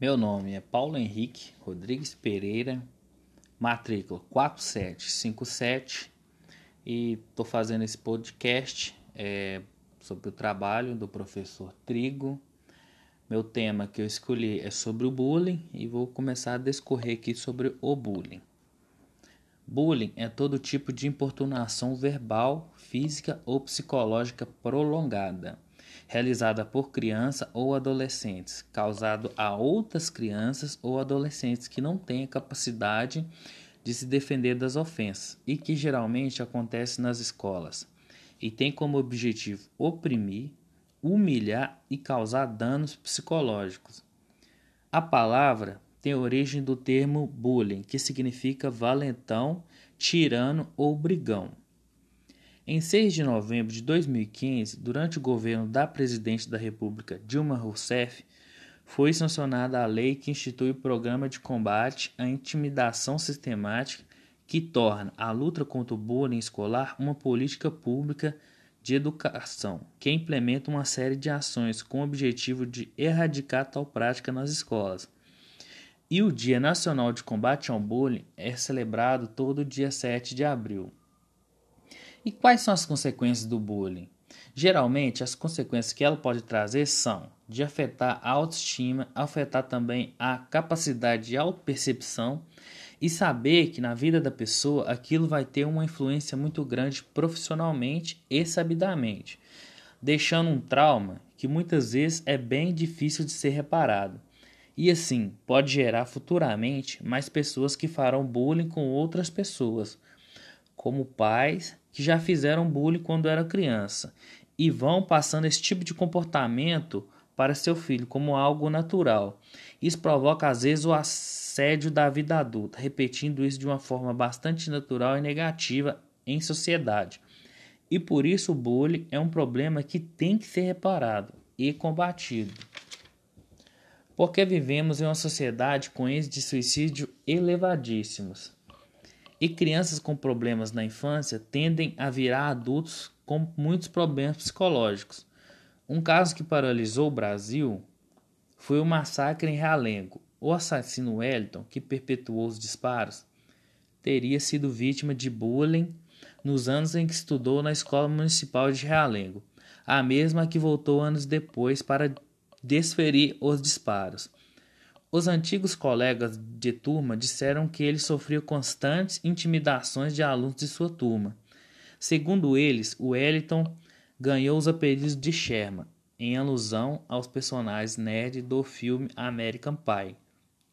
Meu nome é Paulo Henrique Rodrigues Pereira, matrícula 4757 e estou fazendo esse podcast é, sobre o trabalho do professor Trigo. Meu tema que eu escolhi é sobre o bullying e vou começar a discorrer aqui sobre o bullying. Bullying é todo tipo de importunação verbal, física ou psicológica prolongada realizada por criança ou adolescentes, causado a outras crianças ou adolescentes que não têm a capacidade de se defender das ofensas e que geralmente acontece nas escolas e tem como objetivo oprimir, humilhar e causar danos psicológicos. A palavra tem origem do termo bullying, que significa valentão, tirano ou brigão. Em 6 de novembro de 2015, durante o governo da presidente da República Dilma Rousseff, foi sancionada a lei que institui o programa de combate à intimidação sistemática que torna a luta contra o bullying escolar uma política pública de educação, que implementa uma série de ações com o objetivo de erradicar tal prática nas escolas. E o Dia Nacional de Combate ao Bullying é celebrado todo dia 7 de abril. E quais são as consequências do bullying? Geralmente, as consequências que ela pode trazer são de afetar a autoestima, afetar também a capacidade de autopercepção e saber que na vida da pessoa aquilo vai ter uma influência muito grande profissionalmente e sabidamente, deixando um trauma que muitas vezes é bem difícil de ser reparado. E assim, pode gerar futuramente mais pessoas que farão bullying com outras pessoas, como pais que já fizeram bullying quando era criança e vão passando esse tipo de comportamento para seu filho como algo natural. Isso provoca às vezes o assédio da vida adulta, repetindo isso de uma forma bastante natural e negativa em sociedade. E por isso o bullying é um problema que tem que ser reparado e combatido. Porque vivemos em uma sociedade com índices de suicídio elevadíssimos. E crianças com problemas na infância tendem a virar adultos com muitos problemas psicológicos. Um caso que paralisou o Brasil foi o massacre em Realengo. O assassino Wellington, que perpetuou os disparos, teria sido vítima de bullying nos anos em que estudou na Escola Municipal de Realengo, a mesma que voltou anos depois para desferir os disparos. Os antigos colegas de turma disseram que ele sofria constantes intimidações de alunos de sua turma. Segundo eles, o Wellington ganhou os apelidos de Sherman, em alusão aos personagens nerd do filme American Pie,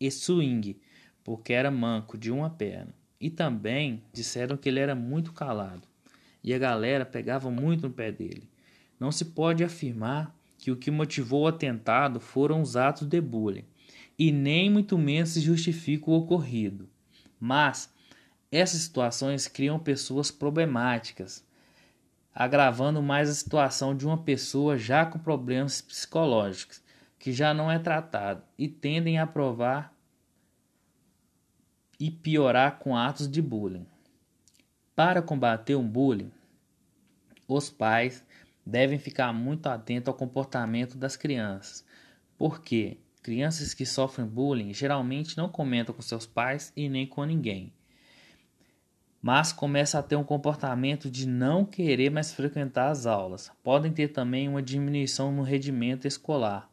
e Swing, porque era manco de uma perna. E também disseram que ele era muito calado, e a galera pegava muito no pé dele. Não se pode afirmar que o que motivou o atentado foram os atos de bullying e nem muito menos se justifica o ocorrido. Mas essas situações criam pessoas problemáticas, agravando mais a situação de uma pessoa já com problemas psicológicos, que já não é tratado, e tendem a provar e piorar com atos de bullying. Para combater um bullying, os pais devem ficar muito atentos ao comportamento das crianças, porque Crianças que sofrem bullying geralmente não comentam com seus pais e nem com ninguém, mas começam a ter um comportamento de não querer mais frequentar as aulas. Podem ter também uma diminuição no rendimento escolar.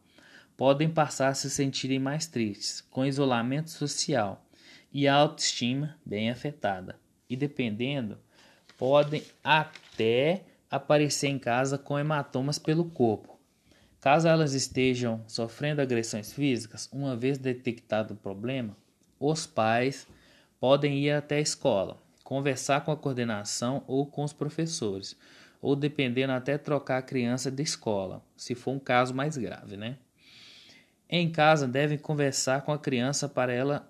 Podem passar a se sentirem mais tristes, com isolamento social e a autoestima bem afetada. E dependendo, podem até aparecer em casa com hematomas pelo corpo Caso elas estejam sofrendo agressões físicas, uma vez detectado o problema, os pais podem ir até a escola, conversar com a coordenação ou com os professores, ou dependendo até trocar a criança de escola, se for um caso mais grave, né? Em casa devem conversar com a criança para ela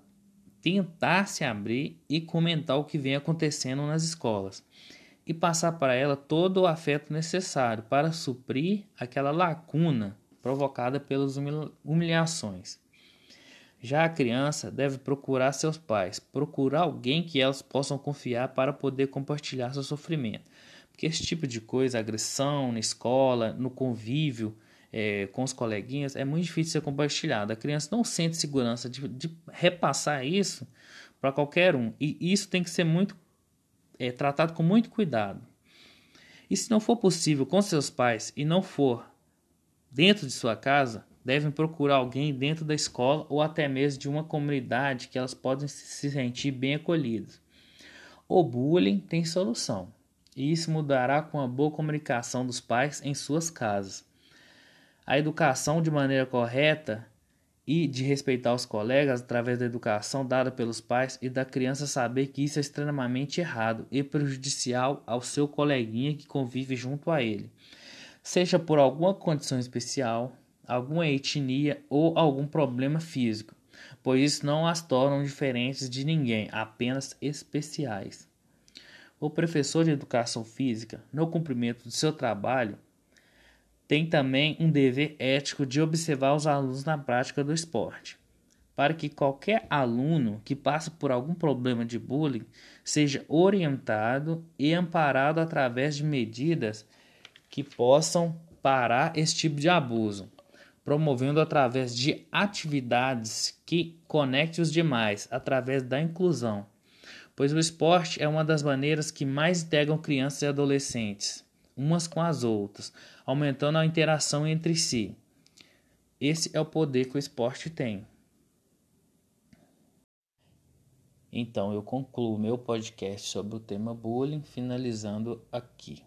tentar se abrir e comentar o que vem acontecendo nas escolas e passar para ela todo o afeto necessário para suprir aquela lacuna provocada pelas humilhações. Já a criança deve procurar seus pais, procurar alguém que elas possam confiar para poder compartilhar seu sofrimento. Porque esse tipo de coisa, agressão na escola, no convívio é, com os coleguinhas, é muito difícil ser compartilhado. A criança não sente segurança de, de repassar isso para qualquer um. E isso tem que ser muito é, tratado com muito cuidado. E se não for possível com seus pais e não for dentro de sua casa, devem procurar alguém dentro da escola ou até mesmo de uma comunidade que elas podem se sentir bem acolhidas. O bullying tem solução, e isso mudará com a boa comunicação dos pais em suas casas. A educação de maneira correta e de respeitar os colegas através da educação dada pelos pais e da criança saber que isso é extremamente errado e prejudicial ao seu coleguinha que convive junto a ele, seja por alguma condição especial, alguma etnia ou algum problema físico, pois isso não as torna diferentes de ninguém, apenas especiais. O professor de educação física, no cumprimento do seu trabalho, tem também um dever ético de observar os alunos na prática do esporte, para que qualquer aluno que passe por algum problema de bullying seja orientado e amparado através de medidas que possam parar esse tipo de abuso promovendo através de atividades que conecte os demais, através da inclusão, pois o esporte é uma das maneiras que mais integram crianças e adolescentes, umas com as outras, aumentando a interação entre si. Esse é o poder que o esporte tem. Então eu concluo meu podcast sobre o tema bullying, finalizando aqui.